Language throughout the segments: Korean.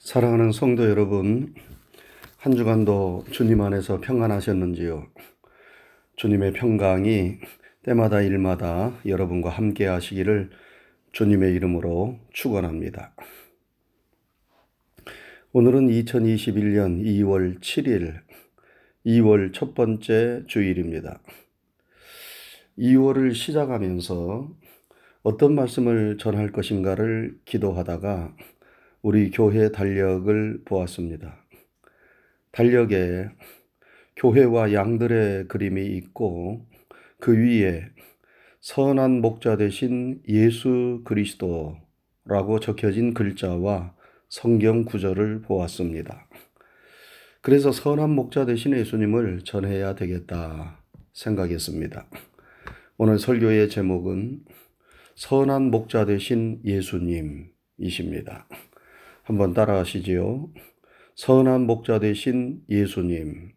사랑하는 성도 여러분, 한 주간도 주님 안에서 평안하셨는지요? 주님의 평강이 때마다 일마다 여러분과 함께 하시기를 주님의 이름으로 축원합니다. 오늘은 2021년 2월 7일, 2월 첫 번째 주일입니다. 2월을 시작하면서 어떤 말씀을 전할 것인가를 기도하다가 우리 교회 달력을 보았습니다. 달력에 교회와 양들의 그림이 있고 그 위에 선한 목자 되신 예수 그리스도라고 적혀진 글자와 성경 구절을 보았습니다. 그래서 선한 목자 되신 예수님을 전해야 되겠다 생각했습니다. 오늘 설교의 제목은 선한 목자 되신 예수님이십니다. 한번 따라하시지요. 선한 목자 되신 예수님.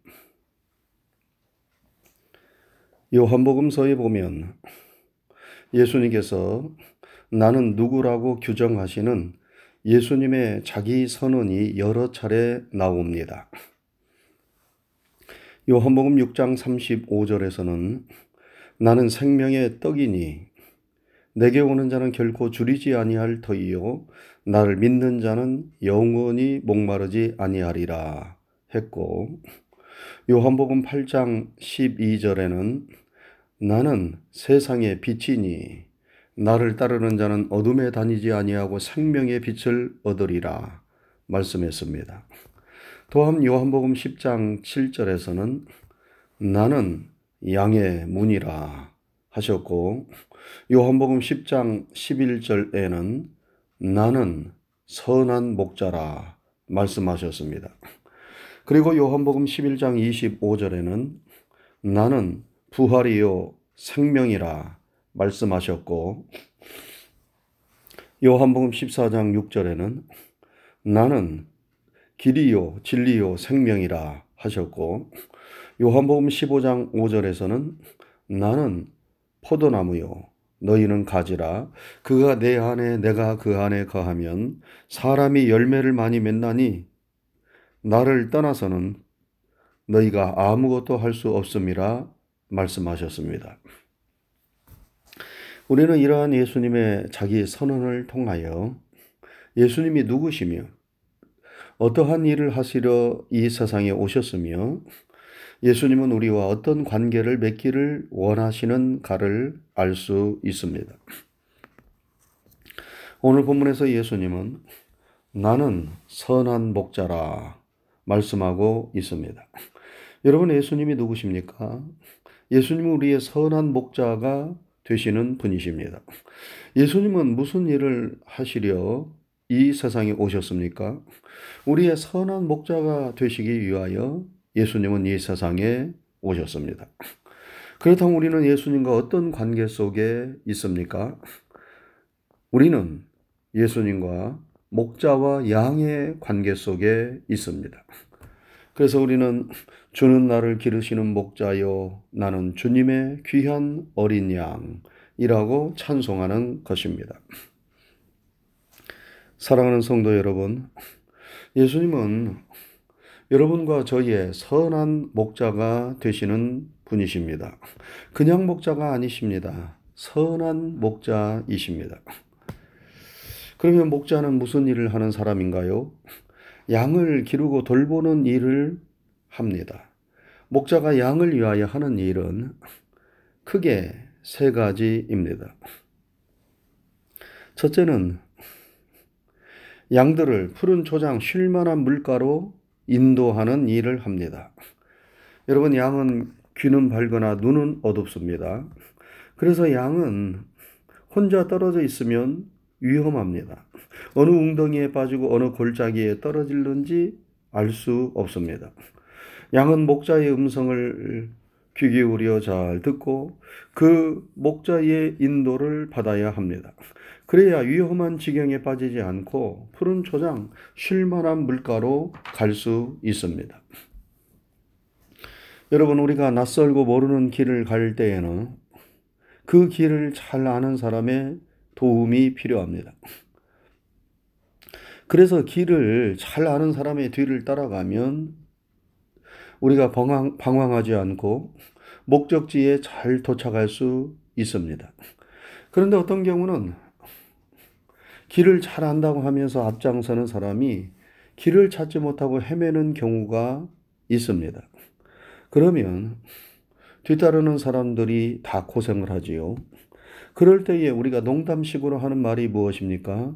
요한복음서에 보면 예수님께서 나는 누구라고 규정하시는 예수님의 자기 선언이 여러 차례 나옵니다. 요한복음 6장 35절에서는 나는 생명의 떡이니 내게 오는 자는 결코 줄이지 아니할 터이요 나를 믿는 자는 영원히 목마르지 아니하리라 했고 요한복음 8장 12절에는 나는 세상의 빛이니 나를 따르는 자는 어둠에 다니지 아니하고 생명의 빛을 얻으리라 말씀했습니다. 또한 요한복음 10장 7절에서는 나는 양의 문이라 하셨고 요한복음 10장 11절에는 나는 선한 목자라 말씀하셨습니다. 그리고 요한복음 11장 25절에는 나는 부활이요 생명이라 말씀하셨고 요한복음 14장 6절에는 나는 길이요 진리요 생명이라 하셨고 요한복음 15장 5절에서는 나는 포도나무요 너희는 가지라 그가 내 안에 내가 그 안에 거하면 사람이 열매를 많이 맺나니 나를 떠나서는 너희가 아무것도 할 수 없음이라 말씀하셨습니다. 우리는 이러한 예수님의 자기 선언을 통하여 예수님이 누구시며 어떠한 일을 하시려 이 세상에 오셨으며 예수님은 우리와 어떤 관계를 맺기를 원하시는가를 알 수 있습니다. 오늘 본문에서 예수님은 나는 선한 목자라 말씀하고 있습니다. 여러분 예수님이 누구십니까? 예수님은 우리의 선한 목자가 되시는 분이십니다. 예수님은 무슨 일을 하시려 이 세상에 오셨습니까? 우리의 선한 목자가 되시기 위하여 예수님은 이 세상에 오셨습니다. 그렇다면 우리는 예수님과 어떤 관계 속에 있습니까? 우리는 예수님과 목자와 양의 관계 속에 있습니다. 그래서 우리는 주는 나를 기르시는 목자요 나는 주님의 귀한 어린 양이라고 찬송하는 것입니다. 사랑하는 성도 여러분, 예수님은 여러분과 저희의 선한 목자가 되시는 분이십니다. 그냥 목자가 아니십니다. 선한 목자이십니다. 그러면 목자는 무슨 일을 하는 사람인가요? 양을 기르고 돌보는 일을 합니다. 목자가 양을 위하여 하는 일은 크게 세 가지입니다. 첫째는 양들을 푸른 초장 쉴 만한 물가로 인도하는 일을 합니다. 여러분, 양은 귀는 밝거나 눈은 어둡습니다. 그래서 양은 혼자 떨어져 있으면 위험합니다. 어느 웅덩이에 빠지고 어느 골짜기에 떨어질는지 알 수 없습니다. 양은 목자의 음성을 귀 기울여 잘 듣고 그 목자의 인도를 받아야 합니다. 그래야 위험한 지경에 빠지지 않고 푸른 초장 쉴만한 물가로 갈 수 있습니다. 여러분, 우리가 낯설고 모르는 길을 갈 때에는 그 길을 잘 아는 사람의 도움이 필요합니다. 그래서 길을 잘 아는 사람의 뒤를 따라가면 우리가 방황, 방황하지 않고 목적지에 잘 도착할 수 있습니다. 그런데 어떤 경우는 길을 잘 안다고 하면서 앞장서는 사람이 길을 찾지 못하고 헤매는 경우가 있습니다. 그러면 뒤따르는 사람들이 다 고생을 하지요. 그럴 때에 우리가 농담식으로 하는 말이 무엇입니까?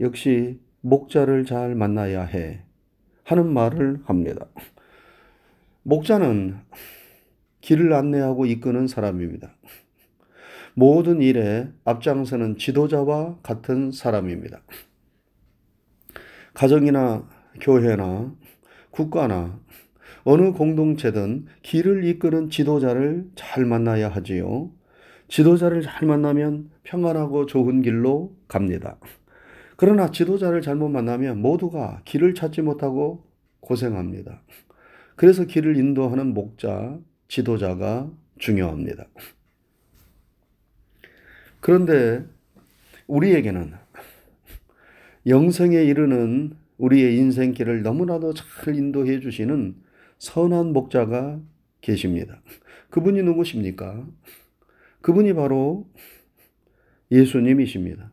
역시 목자를 잘 만나야 해. 하는 말을 합니다. 목자는 길을 안내하고 이끄는 사람입니다. 모든 일에 앞장서는 지도자와 같은 사람입니다. 가정이나 교회나 국가나 어느 공동체든 길을 이끄는 지도자를 잘 만나야 하지요. 지도자를 잘 만나면 평안하고 좋은 길로 갑니다. 그러나 지도자를 잘못 만나면 모두가 길을 찾지 못하고 고생합니다. 그래서 길을 인도하는 목자, 지도자가 중요합니다. 그런데 우리에게는 영생에 이르는 우리의 인생길을 너무나도 잘 인도해 주시는 선한 목자가 계십니다. 그분이 누구십니까? 그분이 바로 예수님이십니다.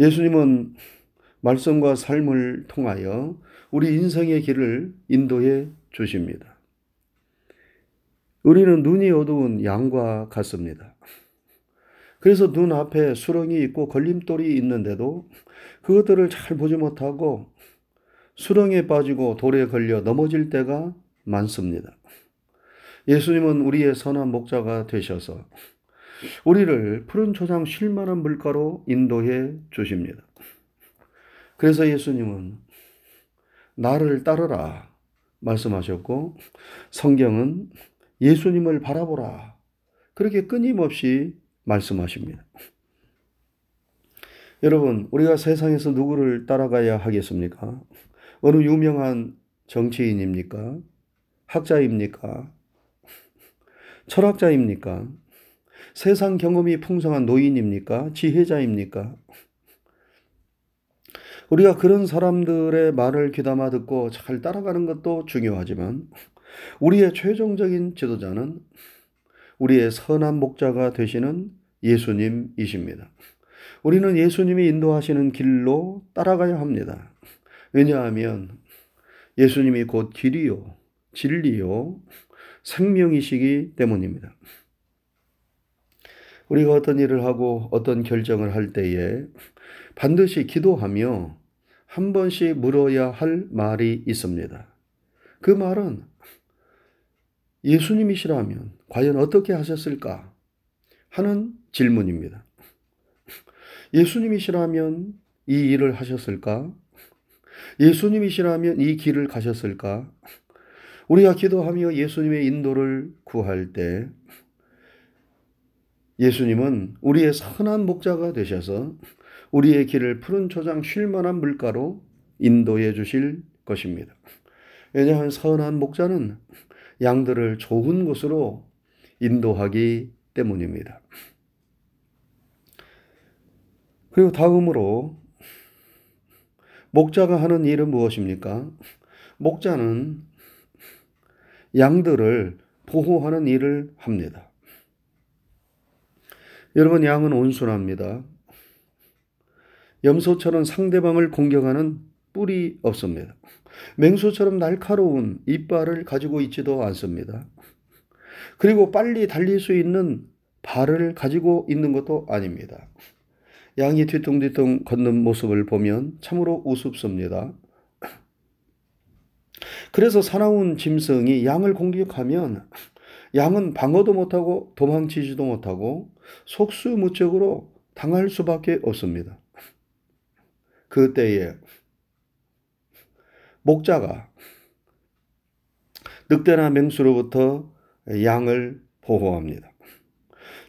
예수님은 말씀과 삶을 통하여 우리 인생의 길을 인도해 주십니다. 우리는 눈이 어두운 양과 같습니다. 그래서 눈 앞에 수렁이 있고 걸림돌이 있는데도 그것들을 잘 보지 못하고 수렁에 빠지고 돌에 걸려 넘어질 때가 많습니다. 예수님은 우리의 선한 목자가 되셔서 우리를 푸른 초장 쉴 만한 물가로 인도해 주십니다. 그래서 예수님은 나를 따르라 말씀하셨고 성경은 예수님을 바라보라 그렇게 끊임없이 말씀하십니다. 여러분, 우리가 세상에서 누구를 따라가야 하겠습니까? 어느 유명한 정치인입니까? 학자입니까? 철학자입니까? 세상 경험이 풍성한 노인입니까? 지혜자입니까? 우리가 그런 사람들의 말을 귀담아 듣고 잘 따라가는 것도 중요하지만 우리의 최종적인 지도자는 우리의 선한 목자가 되시는 예수님이십니다. 우리는 예수님이 인도하시는 길로 따라가야 합니다. 왜냐하면 예수님이 곧 길이요, 진리요, 생명이시기 때문입니다. 우리가 어떤 일을 하고 어떤 결정을 할 때에 반드시 기도하며 한 번씩 물어야 할 말이 있습니다. 그 말은 예수님이시라면 과연 어떻게 하셨을까 하는 질문입니다. 예수님이시라면 이 일을 하셨을까? 예수님이시라면 이 길을 가셨을까? 우리가 기도하며 예수님의 인도를 구할 때 예수님은 우리의 선한 목자가 되셔서 우리의 길을 푸른 초장 쉴 만한 물가로 인도해 주실 것입니다. 왜냐하면 선한 목자는 양들을 좋은 곳으로 인도하기 때문입니다. 그리고 다음으로 목자가 하는 일은 무엇입니까? 목자는 양들을 보호하는 일을 합니다. 여러분, 양은 온순합니다. 염소처럼 상대방을 공격하는 뿔이 없습니다. 맹수처럼 날카로운 이빨을 가지고 있지도 않습니다. 그리고 빨리 달릴 수 있는 발을 가지고 있는 것도 아닙니다. 양이 뒤뚱뒤뚱 걷는 모습을 보면 참으로 우습습니다. 그래서 사나운 짐승이 양을 공격하면 양은 방어도 못하고 도망치지도 못하고 속수무책으로 당할 수밖에 없습니다. 그때에 목자가 늑대나 맹수로부터 양을 보호합니다.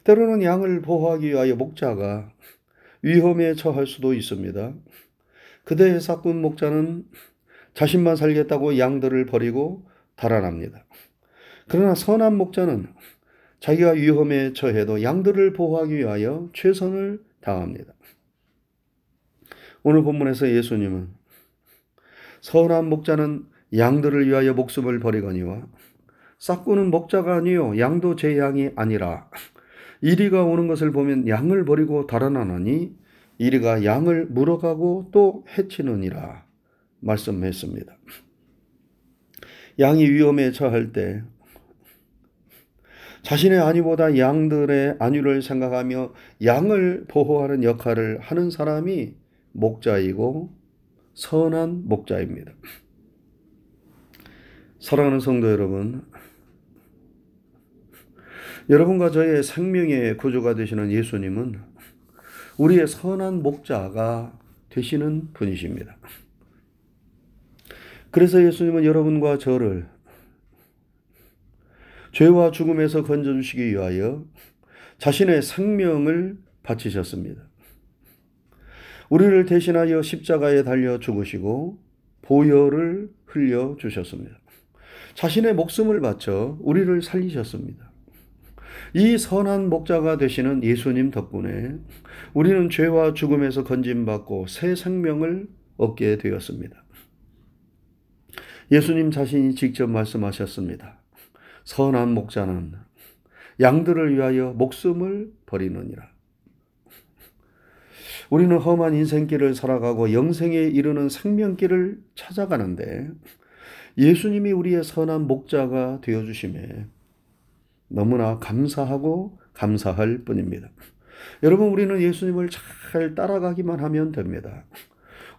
때로는 양을 보호하기 위하여 목자가 위험에 처할 수도 있습니다. 그대의 사꾼 목자는 자신만 살겠다고 양들을 버리고 달아납니다. 그러나 선한 목자는 자기가 위험에 처해도 양들을 보호하기 위하여 최선을 다합니다. 오늘 본문에서 예수님은 선한 목자는 양들을 위하여 목숨을 버리거니와 싹구는 목자가 아니요 양도 제 양이 아니라 이리가 오는 것을 보면 양을 버리고 달아나나니 이리가 양을 물어가고 또 해치느니라 말씀했습니다. 양이 위험에 처할 때 자신의 안위보다 양들의 안위를 생각하며 양을 보호하는 역할을 하는 사람이 목자이고 선한 목자입니다. 사랑하는 성도 여러분, 여러분과 저의 생명의 구조가 되시는 예수님은 우리의 선한 목자가 되시는 분이십니다. 그래서 예수님은 여러분과 저를 죄와 죽음에서 건져주시기 위하여 자신의 생명을 바치셨습니다. 우리를 대신하여 십자가에 달려 죽으시고 보혈을 흘려 주셨습니다. 자신의 목숨을 바쳐 우리를 살리셨습니다. 이 선한 목자가 되시는 예수님 덕분에 우리는 죄와 죽음에서 건짐받고 새 생명을 얻게 되었습니다. 예수님 자신이 직접 말씀하셨습니다. 선한 목자는 양들을 위하여 목숨을 버리느니라. 우리는 험한 인생길을 살아가고 영생에 이르는 생명길을 찾아가는데 예수님이 우리의 선한 목자가 되어 주심에 너무나 감사하고 감사할 뿐입니다. 여러분 우리는 예수님을 잘 따라가기만 하면 됩니다.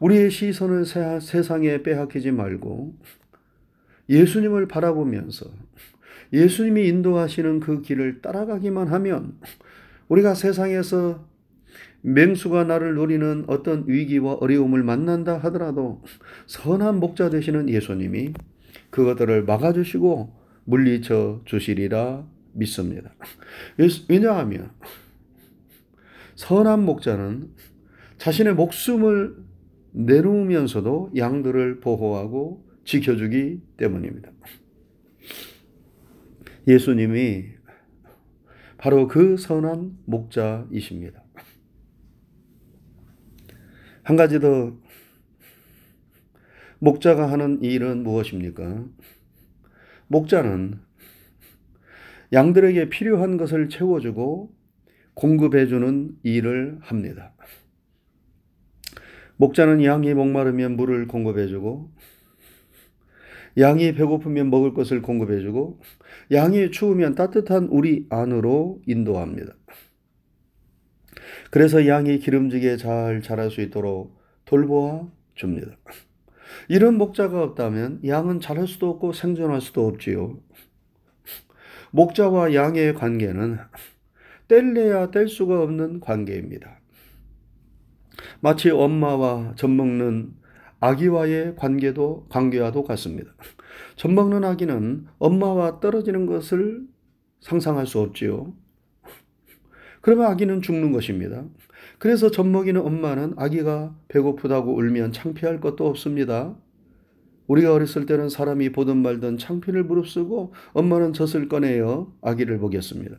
우리의 시선을 세상에 빼앗기지 말고 예수님을 바라보면서 예수님이 인도하시는 그 길을 따라가기만 하면 우리가 세상에서 맹수가 나를 노리는 어떤 위기와 어려움을 만난다 하더라도 선한 목자 되시는 예수님이 그것들을 막아주시고 물리쳐 주시리라 믿습니다. 왜냐하면 선한 목자는 자신의 목숨을 내놓으면서도 양들을 보호하고 지켜주기 때문입니다. 예수님이 바로 그 선한 목자이십니다. 한 가지 더 목자가 하는 일은 무엇입니까? 목자는 양들에게 필요한 것을 채워주고 공급해주는 일을 합니다. 목자는 양이 목마르면 물을 공급해주고 양이 배고프면 먹을 것을 공급해주고 양이 추우면 따뜻한 우리 안으로 인도합니다. 그래서 양이 기름지게 잘 자랄 수 있도록 돌보아 줍니다. 이런 목자가 없다면 양은 자랄 수도 없고 생존할 수도 없지요. 목자와 양의 관계는 뗄래야 뗄 수가 없는 관계입니다. 마치 엄마와 젖 먹는 아기와의 관계도 관계와도 같습니다. 젖 먹는 아기는 엄마와 떨어지는 것을 상상할 수 없지요. 그러면 아기는 죽는 것입니다. 그래서 젖 먹이는 엄마는 아기가 배고프다고 울면 창피할 것도 없습니다. 우리가 어렸을 때는 사람이 보든 말든 창피를 무릅쓰고 엄마는 젖을 꺼내어 아기를 먹였습니다.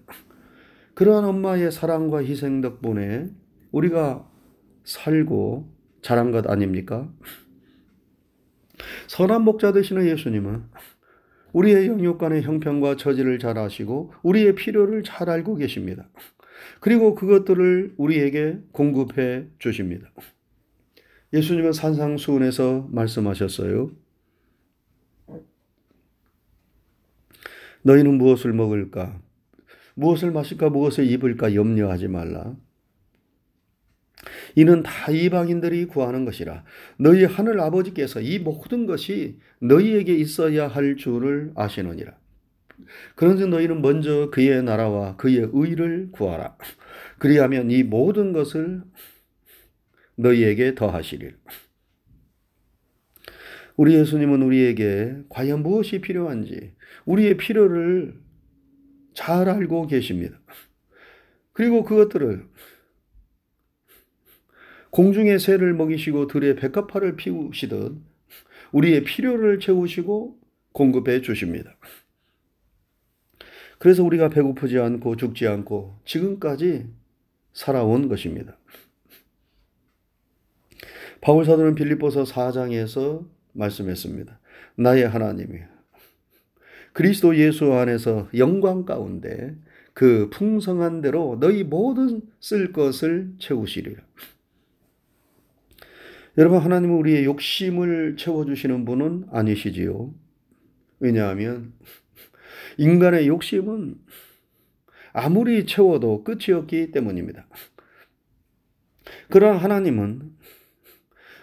그러한 엄마의 사랑과 희생 덕분에 우리가 살고 자란 것 아닙니까? 선한 목자 되시는 예수님은 우리의 영육간의 형편과 처지를 잘 아시고 우리의 필요를 잘 알고 계십니다. 그리고 그것들을 우리에게 공급해 주십니다. 예수님은 산상수훈에서 말씀하셨어요. 너희는 무엇을 먹을까? 무엇을 마실까? 무엇을 입을까? 염려하지 말라. 이는 다 이방인들이 구하는 것이라. 너희 하늘 아버지께서 이 모든 것이 너희에게 있어야 할 줄을 아시느니라. 그런즉 너희는 먼저 그의 나라와 그의 의를 구하라. 그리하면 이 모든 것을 너희에게 더하시리라. 우리 예수님은 우리에게 과연 무엇이 필요한지 우리의 필요를 잘 알고 계십니다. 그리고 그것들을 공중의 새를 먹이시고 들의 백합화를 피우시듯 우리의 필요를 채우시고 공급해 주십니다. 그래서 우리가 배고프지 않고 죽지 않고 지금까지 살아온 것입니다. 바울 사도는 빌립보서 4장에서 말씀했습니다. 나의 하나님이 그리스도 예수 안에서 영광 가운데 그 풍성한 대로 너희 모든 쓸 것을 채우시리라. 여러분 하나님은 우리의 욕심을 채워 주시는 분은 아니시지요. 왜냐하면 인간의 욕심은 아무리 채워도 끝이 없기 때문입니다. 그러나 하나님은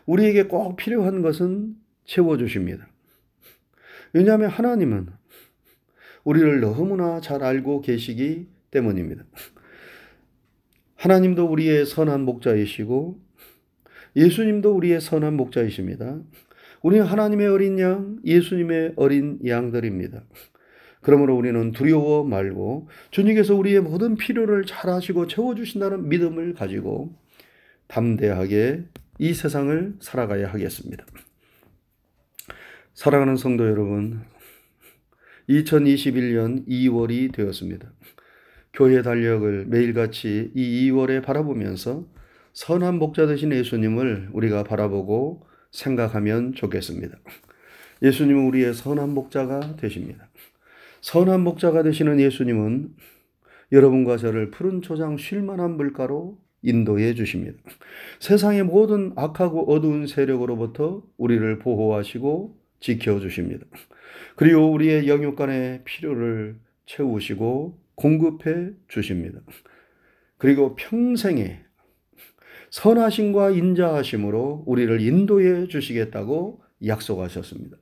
우리에게 꼭 필요한 것은 채워주십니다. 왜냐하면 하나님은 우리를 너무나 잘 알고 계시기 때문입니다. 하나님도 우리의 선한 목자이시고 예수님도 우리의 선한 목자이십니다. 우리는 하나님의 어린 양, 예수님의 어린 양들입니다. 그러므로 우리는 두려워 말고 주님께서 우리의 모든 필요를 잘 아시고 채워주신다는 믿음을 가지고 담대하게 이 세상을 살아가야 하겠습니다. 사랑하는 성도 여러분, 2021년 2월이 되었습니다. 교회 달력을 매일같이 이 2월에 바라보면서 선한 목자 되신 예수님을 우리가 바라보고 생각하면 좋겠습니다. 예수님은 우리의 선한 목자가 되십니다. 선한 목자가 되시는 예수님은 여러분과 저를 푸른 초장 쉴만한 물가로 인도해 주십니다. 세상의 모든 악하고 어두운 세력으로부터 우리를 보호하시고 지켜 주십니다. 그리고 우리의 영육간의 필요를 채우시고 공급해 주십니다. 그리고 평생에 선하심과 인자하심으로 우리를 인도해 주시겠다고 약속하셨습니다.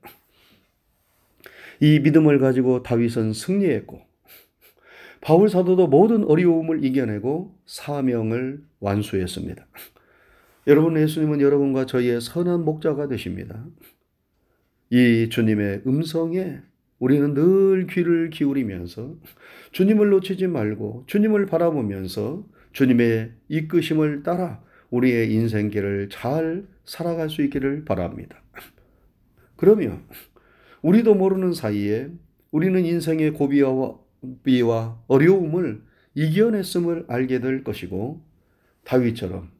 이 믿음을 가지고 다윗은 승리했고 바울 사도도 모든 어려움을 이겨내고 사명을 완수했습니다. 여러분 예수님은 여러분과 저희의 선한 목자가 되십니다. 이 주님의 음성에 우리는 늘 귀를 기울이면서 주님을 놓치지 말고 주님을 바라보면서 주님의 이끄심을 따라 우리의 인생길을 잘 살아갈 수 있기를 바랍니다. 그러면 우리도 모르는 사이에 우리는 인생의 고비와 어려움을 이겨냈음을 알게 될 것이고 다윗처럼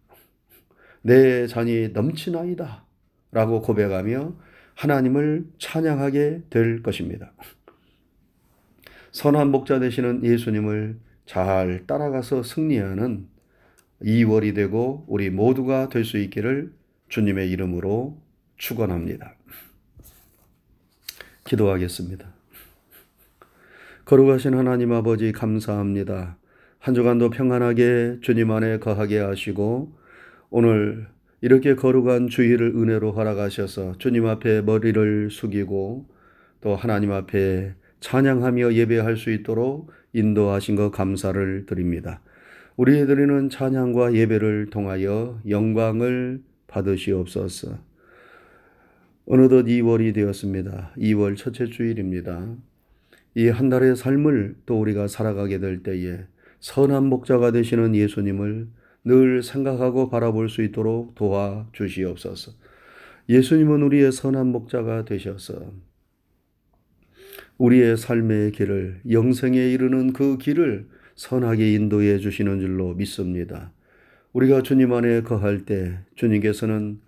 내 잔이 넘치나이다 라고 고백하며 하나님을 찬양하게 될 것입니다. 선한 목자 되시는 예수님을 잘 따라가서 승리하는 2월이 되고 우리 모두가 될 수 있기를 주님의 이름으로 축원합니다. 기도하겠습니다. 거룩하신 하나님 아버지 감사합니다. 한 주간도 평안하게 주님 안에 거하게 하시고 오늘 이렇게 거룩한 주일을 은혜로 허락하셔서 주님 앞에 머리를 숙이고 또 하나님 앞에 찬양하며 예배할 수 있도록 인도하신 것 감사를 드립니다. 우리 드리는 찬양과 예배를 통하여 영광을 받으시옵소서. 어느덧 2월이 되었습니다. 2월 첫째 주일입니다. 이 한 달의 삶을 또 우리가 살아가게 될 때에 선한 목자가 되시는 예수님을 늘 생각하고 바라볼 수 있도록 도와 주시옵소서. 예수님은 우리의 선한 목자가 되셔서 우리의 삶의 길을 영생에 이르는 그 길을 선하게 인도해 주시는 줄로 믿습니다. 우리가 주님 안에 거할 때 주님께서는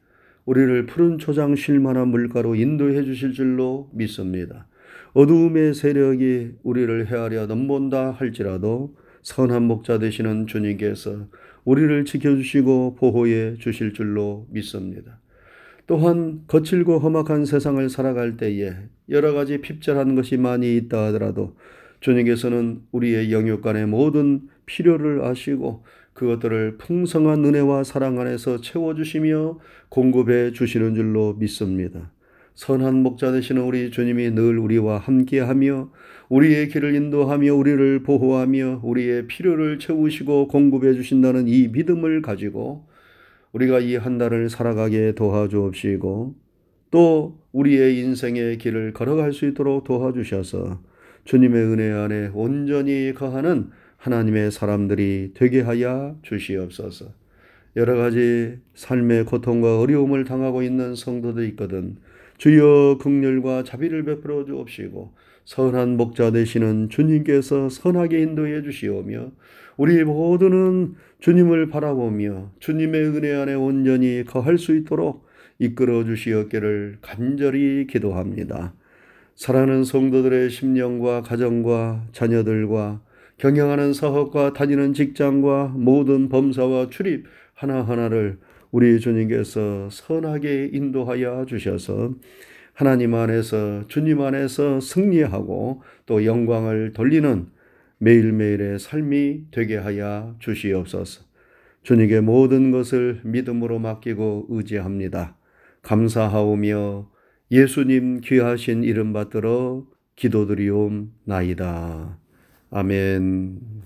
우리를 푸른 초장 쉴 만한 물가로 인도해 주실 줄로 믿습니다. 어두움의 세력이 우리를 헤아려 넘본다 할지라도 선한 목자 되시는 주님께서 우리를 지켜주시고 보호해 주실 줄로 믿습니다. 또한 거칠고 험악한 세상을 살아갈 때에 여러 가지 핍절한 것이 많이 있다 하더라도 주님께서는 우리의 영육간의 모든 필요를 아시고 그것들을 풍성한 은혜와 사랑 안에서 채워주시며 공급해 주시는 줄로 믿습니다. 선한 목자 되시는 우리 주님이 늘 우리와 함께하며 우리의 길을 인도하며 우리를 보호하며 우리의 필요를 채우시고 공급해 주신다는 이 믿음을 가지고 우리가 이 한 달을 살아가게 도와주옵시고 또 우리의 인생의 길을 걸어갈 수 있도록 도와주셔서 주님의 은혜 안에 온전히 거하는 하나님의 사람들이 되게 하여 주시옵소서. 여러 가지 삶의 고통과 어려움을 당하고 있는 성도도 있거든. 주여 극렬과 자비를 베풀어 주옵시고 선한 목자 되시는 주님께서 선하게 인도해 주시오며 우리 모두는 주님을 바라보며 주님의 은혜 안에 온전히 거할 수 있도록 이끌어 주시었기를 간절히 기도합니다. 사랑하는 성도들의 심령과 가정과 자녀들과 경영하는 사업과 다니는 직장과 모든 범사와 출입 하나하나를 우리 주님께서 선하게 인도하여 주셔서 하나님 안에서 주님 안에서 승리하고 또 영광을 돌리는 매일매일의 삶이 되게 하여 주시옵소서. 주님께 모든 것을 믿음으로 맡기고 의지합니다. 감사하오며 예수님 귀하신 이름 받들어 기도드리옵나이다. 아멘.